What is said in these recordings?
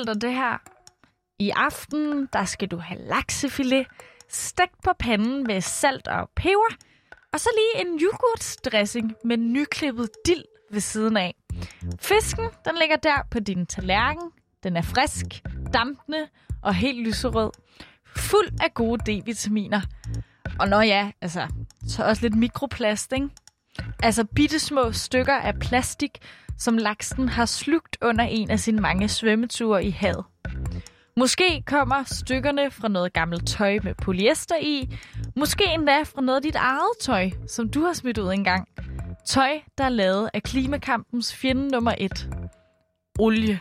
Forestil dig det her. I aften, der skal du have laksefilet, stegt på panden med salt og peber, og så lige en yoghurtdressing med nyklippet dild ved siden af. Fisken, den ligger der på din tallerken. Den er frisk, dampende og helt lyserød. Fuld af gode D-vitaminer. Og når ja, altså, så også lidt mikroplast, ikke? Altså bittesmå stykker af plastik, som laksen har slugt under en af sine mange svømmeture i havet. Måske kommer stykkerne fra noget gammelt tøj med polyester i. Måske endda fra noget af dit eget tøj, som du har smidt ud engang. Tøj, der er lavet af klimakampens fjende nummer et. Olie.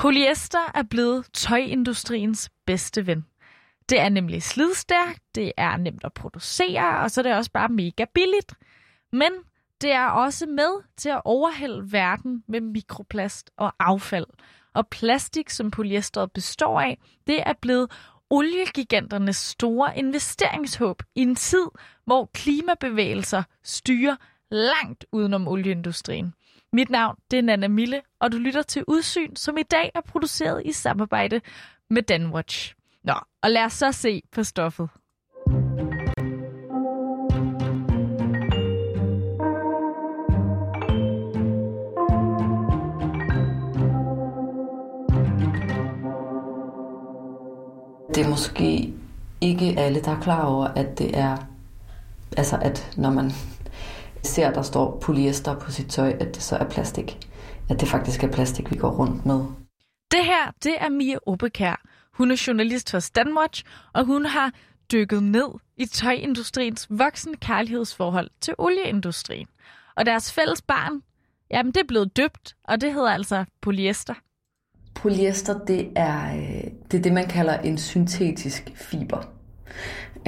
Polyester er blevet tøjindustriens bedste ven. Det er nemlig slidstærkt, det er nemt at producere, og så er det også bare mega billigt. Men det er også med til at overhælde verden med mikroplast og affald. Og plastik, som polyesteret består af, det er blevet oliegiganternes store investeringshåb i en tid, hvor klimabevægelser styrer langt udenom olieindustrien. Mit navn det er Nana Mille, og du lytter til Udsyn, som i dag er produceret i samarbejde med Danwatch. Nå, og lad os så se på stoffet. Det er måske ikke alle, der er klar over, at det er, altså at når man ser, der står polyester på sit tøj, at det så er plastik. At det faktisk er plastik, vi går rundt med. Det her, det er Mia Obekær. Hun er journalist hos Danwatch, og hun har dykket ned i tøjindustriens voksende kærlighedsforhold til olieindustrien. Og deres fælles barn, jamen det er blevet døbt, og det hedder altså polyester. Polyester, det er, øh, det er det, man kalder en syntetisk fiber.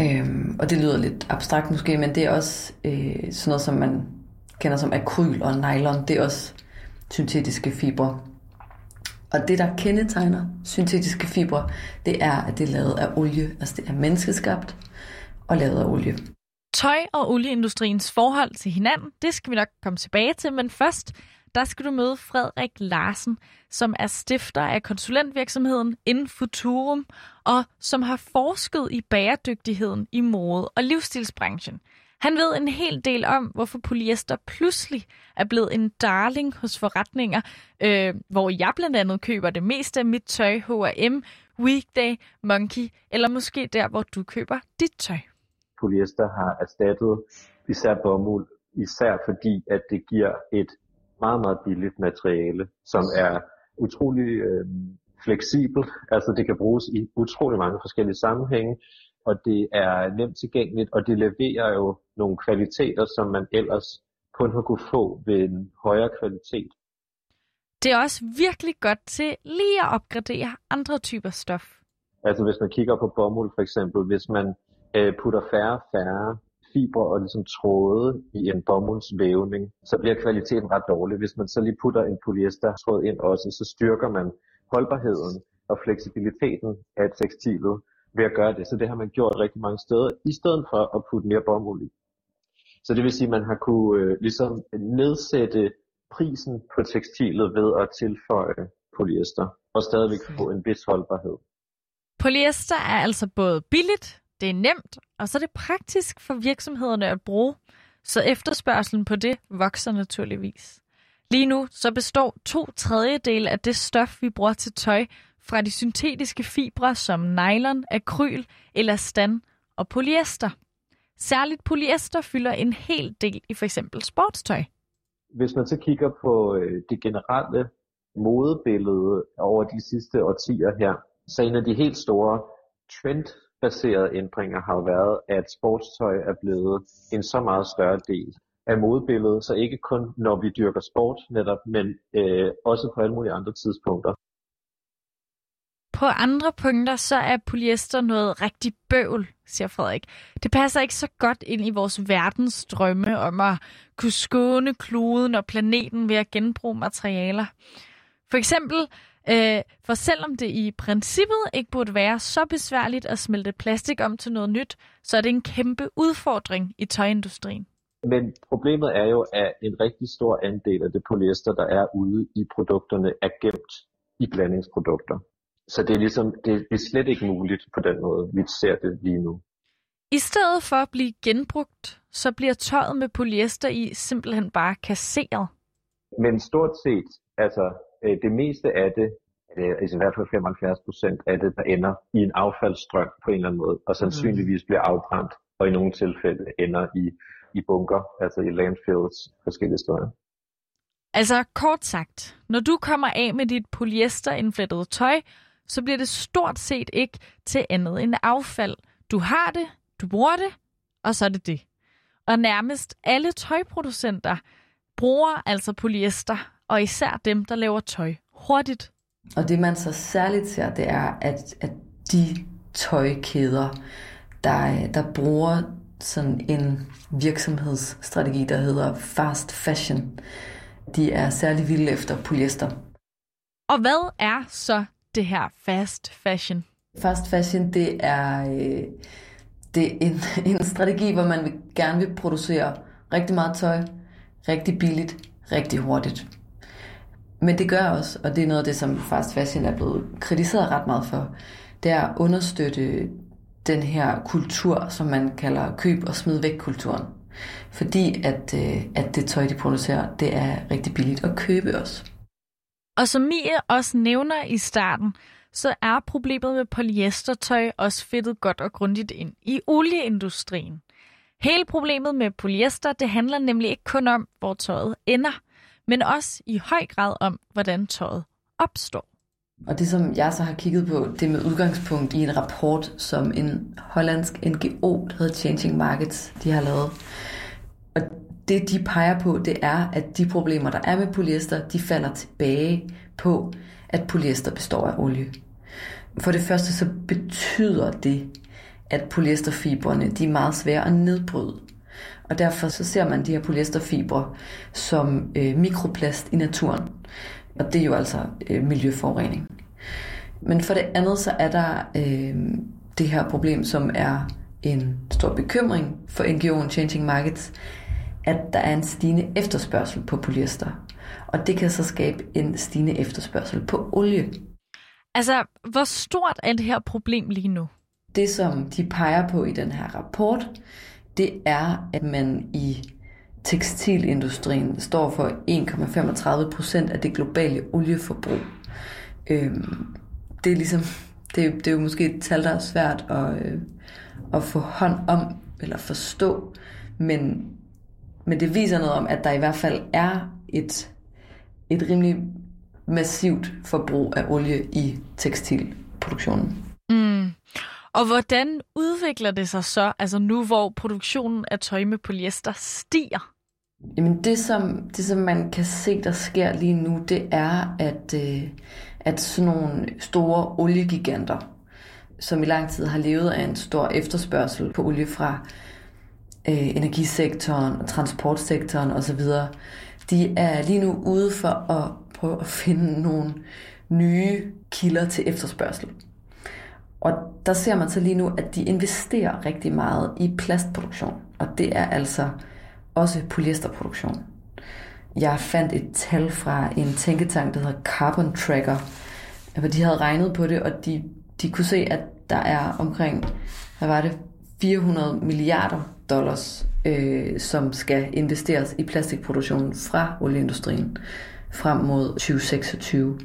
Øhm, og det lyder lidt abstrakt måske, men det er også øh, sådan noget, som man kender som akryl og nylon. Det er også syntetiske fibre. Og det, der kendetegner syntetiske fibre, det er, at det er lavet af olie. Altså det er menneskeskabt og lavet af olie. Tøj- og olieindustriens forhold til hinanden, det skal vi nok komme tilbage til, men først der skal du møde Frederik Larsen, som er stifter af konsulentvirksomheden Infuturum, og som har forsket i bæredygtigheden i mode- og livsstilsbranchen. Han ved en hel del om, hvorfor polyester pludselig er blevet en darling hos forretninger, øh, hvor jeg blandt andet køber det meste af mit tøj, H&M, Weekday, Monkey, eller måske der, hvor du køber dit tøj. Polyester har erstattet især bomuld, især fordi, at det giver et meget, meget billigt materiale, som er utrolig øh, fleksibelt. Altså det kan bruges i utrolig mange forskellige sammenhænge, og det er nemt tilgængeligt, og det leverer jo nogle kvaliteter, som man ellers kun har kunne få ved en højere kvalitet. Det er også virkelig godt til lige at opgradere andre typer stof. Altså hvis man kigger på bomuld for eksempel, hvis man øh, putter færre og færre fibre og ligesom tråde i en bomuldsvævning, så bliver kvaliteten ret dårlig. Hvis man så lige putter en polyestertråd ind også, så styrker man holdbarheden og fleksibiliteten af tekstilet ved at gøre det. Så det har man gjort rigtig mange steder, i stedet for at putte mere bomuld i. Så det vil sige, at man har kunne øh, ligesom nedsætte prisen på tekstilet ved at tilføje polyester, og stadigvæk få en vis holdbarhed. Polyester er altså både billigt, det er nemt, og så er det praktisk for virksomhederne at bruge, så efterspørgselen på det vokser naturligvis. Lige nu så består to tredjedel af det stof, vi bruger til tøj, fra de syntetiske fibre som nylon, akryl, elastan og polyester. Særligt polyester fylder en hel del i f.eks. sportstøj. Hvis man så kigger på øh, det generelle modebillede over de sidste årtier her, så en af de helt store trend baserede ændringer har jo været, at sportstøj er blevet en så meget større del af modebilledet, så ikke kun når vi dyrker sport netop, men øh, også på alle mulige andre tidspunkter. På andre punkter, så er polyester noget rigtig bøvl, siger Frederik. Det passer ikke så godt ind i vores verdens drømme om at kunne skåne kloden og planeten ved at genbruge materialer. For eksempel Øh, for selvom det i princippet ikke burde være så besværligt at smelte plastik om til noget nyt, så er det en kæmpe udfordring i tøjindustrien. Men problemet er jo, at en rigtig stor andel af det polyester, der er ude i produkterne, er gemt i blandingsprodukter. Så det er ligesom, det er slet ikke muligt på den måde, vi ser det lige nu. I stedet for at blive genbrugt, så bliver tøjet med polyester i simpelthen bare kasseret. Men stort set, altså øh, det meste af det, øh, altså i hvert fald 75 procent af det, der ender i en affaldsstrøm på en eller anden måde, og sandsynligvis bliver afbrændt, og i nogle tilfælde ender i, i bunker, altså i landfills forskellige steder. Altså kort sagt, når du kommer af med dit polyesterindflettede tøj, så bliver det stort set ikke til andet end affald. Du har det, du bruger det, og så er det det. Og nærmest alle tøjproducenter bruger altså polyester, og især dem, der laver tøj hurtigt. Og det man så særligt ser, det er, at, at de tøjkæder, der, der bruger sådan en virksomhedsstrategi, der hedder fast fashion, de er særlig vilde efter polyester. Og hvad er så det her fast fashion? Fast fashion, det er, øh, det er en, en strategi, hvor man vil, gerne vil producere rigtig meget tøj, rigtig billigt, rigtig hurtigt. Men det gør også, og det er noget af det, som fast fashion er blevet kritiseret ret meget for, det er at understøtte den her kultur, som man kalder køb og smid væk kulturen. Fordi at, øh, at det tøj, de producerer, det er rigtig billigt at købe også. Og som Mie også nævner i starten, så er problemet med polyestertøj også fedtet godt og grundigt ind i olieindustrien. Hele problemet med polyester, det handler nemlig ikke kun om, hvor tøjet ender, men også i høj grad om, hvordan tøjet opstår. Og det, som jeg så har kigget på, det er med udgangspunkt i en rapport, som en hollandsk NGO, der hedder Changing Markets, de har lavet. Og det, de peger på, det er, at de problemer, der er med polyester, de falder tilbage på, at polyester består af olie. For det første så betyder det, at polyesterfibrene de er meget svære at nedbryde. Og derfor så ser man de her polyesterfibre som øh, mikroplast i naturen. Og det er jo altså øh, miljøforurening. Men for det andet så er der øh, det her problem, som er en stor bekymring for NGO'en Changing Markets, at der er en stigende efterspørgsel på polyester. Og det kan så skabe en stigende efterspørgsel på olie. Altså, hvor stort er det her problem lige nu? Det, som de peger på i den her rapport, det er, at man i tekstilindustrien står for 1,35 procent af det globale olieforbrug. Øhm, det er ligesom, det, det er jo måske et tal, der er svært at, øh, at få hånd om eller forstå, men, men det viser noget om, at der i hvert fald er et, et rimelig massivt forbrug af olie i tekstilproduktionen. Mm. Og hvordan udvikler det sig så, altså nu hvor produktionen af tøj med polyester stiger? Jamen det som, det, som man kan se, der sker lige nu, det er, at, øh, at sådan nogle store oliegiganter, som i lang tid har levet af en stor efterspørgsel på olie fra øh, energisektoren og transportsektoren osv., de er lige nu ude for at prøve at finde nogle nye kilder til efterspørgsel. Og der ser man så lige nu, at de investerer rigtig meget i plastproduktion. Og det er altså også polyesterproduktion. Jeg fandt et tal fra en tænketank, der hedder Carbon Tracker, hvor de havde regnet på det, og de, de kunne se, at der er omkring, hvad var det, 400 milliarder dollars, øh, som skal investeres i plastikproduktion fra olieindustrien frem mod 2026.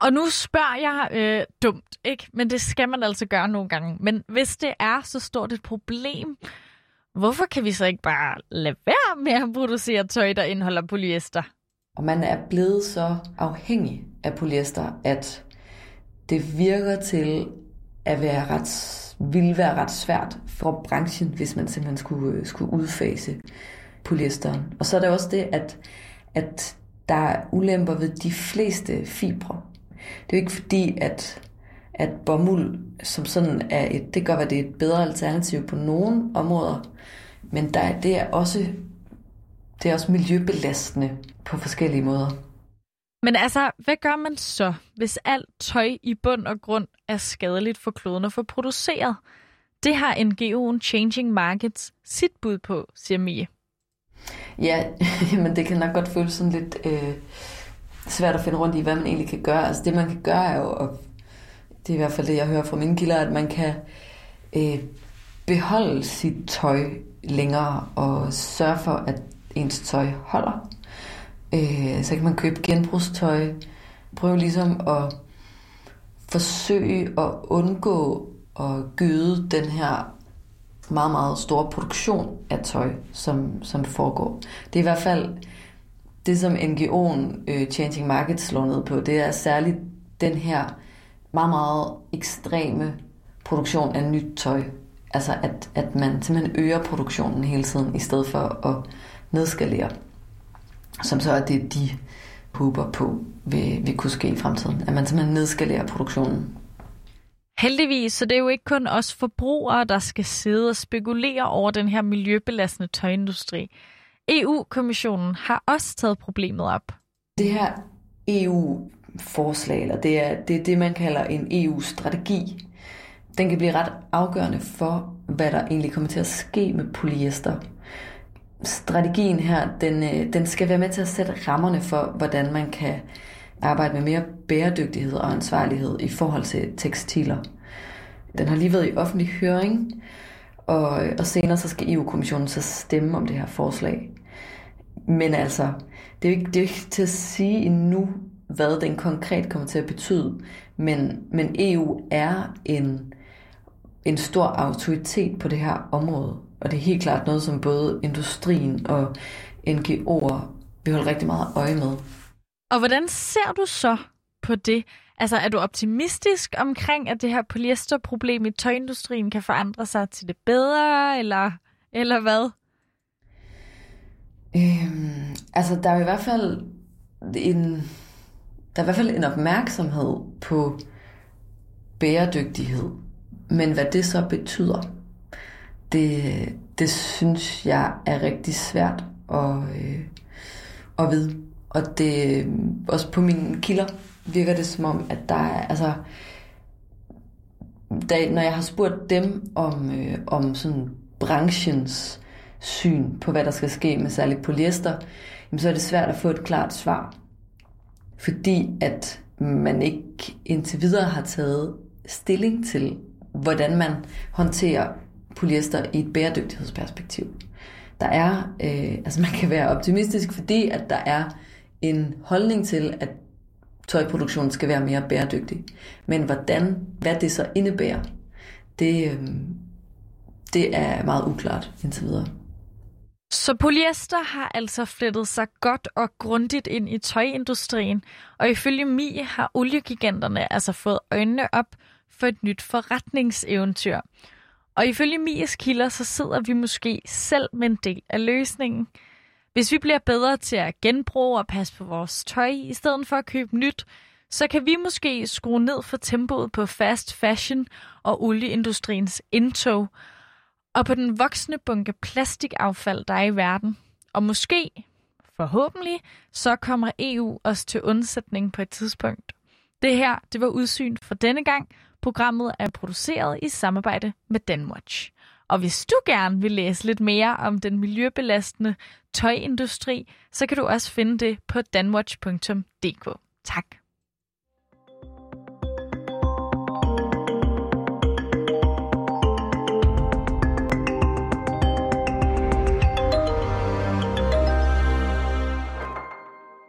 Og nu spørger jeg øh, dumt, ikke? Men det skal man altså gøre nogle gange. Men hvis det er så stort et problem, hvorfor kan vi så ikke bare lade være med at producere tøj, der indeholder polyester? Og man er blevet så afhængig af polyester, at det virker til at være ret, ville være ret svært for branchen, hvis man simpelthen skulle, skulle udfase polyesteren. Og så er der også det, at, at der er ulemper ved de fleste fibre. Det er jo ikke fordi, at, at bomuld som sådan er et, det gør, at det er et bedre alternativ på nogle områder, men der, det er også det er også miljøbelastende på forskellige måder. Men altså, hvad gør man så, hvis alt tøj i bund og grund er skadeligt for kloden at få produceret? Det har NGO'en Changing Markets sit bud på, siger Mie. Ja, men det kan nok godt føles sådan lidt øh, svært at finde rundt i, hvad man egentlig kan gøre. Altså det man kan gøre er jo, og det er i hvert fald det, jeg hører fra mine kilder, at man kan øh, beholde sit tøj længere og sørge for, at ens tøj holder. Øh, så kan man købe genbrugstøj. Prøv ligesom at forsøge at undgå at gøde den her meget, meget store produktion af tøj, som, som foregår. Det er i hvert fald det, som NGO'en øh, Changing Markets slår ned på. Det er særligt den her meget, meget ekstreme produktion af nyt tøj. Altså at, at man simpelthen øger produktionen hele tiden, i stedet for at nedskalere. Som så er det, de håber på vil, vil kunne ske i fremtiden. At man simpelthen nedskalerer produktionen. Heldigvis, så det er jo ikke kun os forbrugere, der skal sidde og spekulere over den her miljøbelastende tøjindustri. EU-kommissionen har også taget problemet op. Det her EU-forslag, eller det er, det er det, man kalder en EU-strategi, den kan blive ret afgørende for, hvad der egentlig kommer til at ske med polyester. Strategien her, den, øh, den skal være med til at sætte rammerne for, hvordan man kan arbejde med mere bæredygtighed og ansvarlighed i forhold til tekstiler. Den har lige været i offentlig høring, og, og senere så skal EU-kommissionen så stemme om det her forslag. Men altså, det er jo ikke, det er jo ikke til at sige endnu, hvad den konkret kommer til at betyde. Men, men EU er en, en stor autoritet på det her område. Og det er helt klart noget, som både industrien og NGO'er vil holde rigtig meget øje med. Og hvordan ser du så på det? Altså, er du optimistisk omkring, at det her polyesterproblem i tøjindustrien kan forandre sig til det bedre, eller, eller hvad? Øhm, altså, der er i hvert fald en, der er i hvert fald en opmærksomhed på bæredygtighed. Men hvad det så betyder, det, det synes jeg er rigtig svært at, øh, at vide. Og det, øh, også på mine kilder virker det som om, at der er, altså, da, når jeg har spurgt dem om, øh, om sådan branchens syn på, hvad der skal ske med særligt polyester, jamen, så er det svært at få et klart svar. Fordi at man ikke indtil videre har taget stilling til, hvordan man håndterer polyester i et bæredygtighedsperspektiv. Der er, øh, altså man kan være optimistisk, fordi at der er en holdning til, at tøjproduktionen skal være mere bæredygtig. Men hvordan, hvad det så indebærer, det, øh, det er meget uklart indtil videre. Så polyester har altså flettet sig godt og grundigt ind i tøjindustrien, og ifølge Mi har oliegiganterne altså fået øjnene op for et nyt forretningseventyr. Og ifølge Mies kilder, så sidder vi måske selv med en del af løsningen. Hvis vi bliver bedre til at genbruge og passe på vores tøj, i stedet for at købe nyt, så kan vi måske skrue ned for tempoet på fast fashion og olieindustriens indtog, og på den voksne bunke plastikaffald, der er i verden. Og måske, forhåbentlig, så kommer EU os til undsætning på et tidspunkt. Det her, det var udsyn for denne gang. Programmet er produceret i samarbejde med Danwatch. Og hvis du gerne vil læse lidt mere om den miljøbelastende tøjindustri, så kan du også finde det på danwatch.dk. Tak.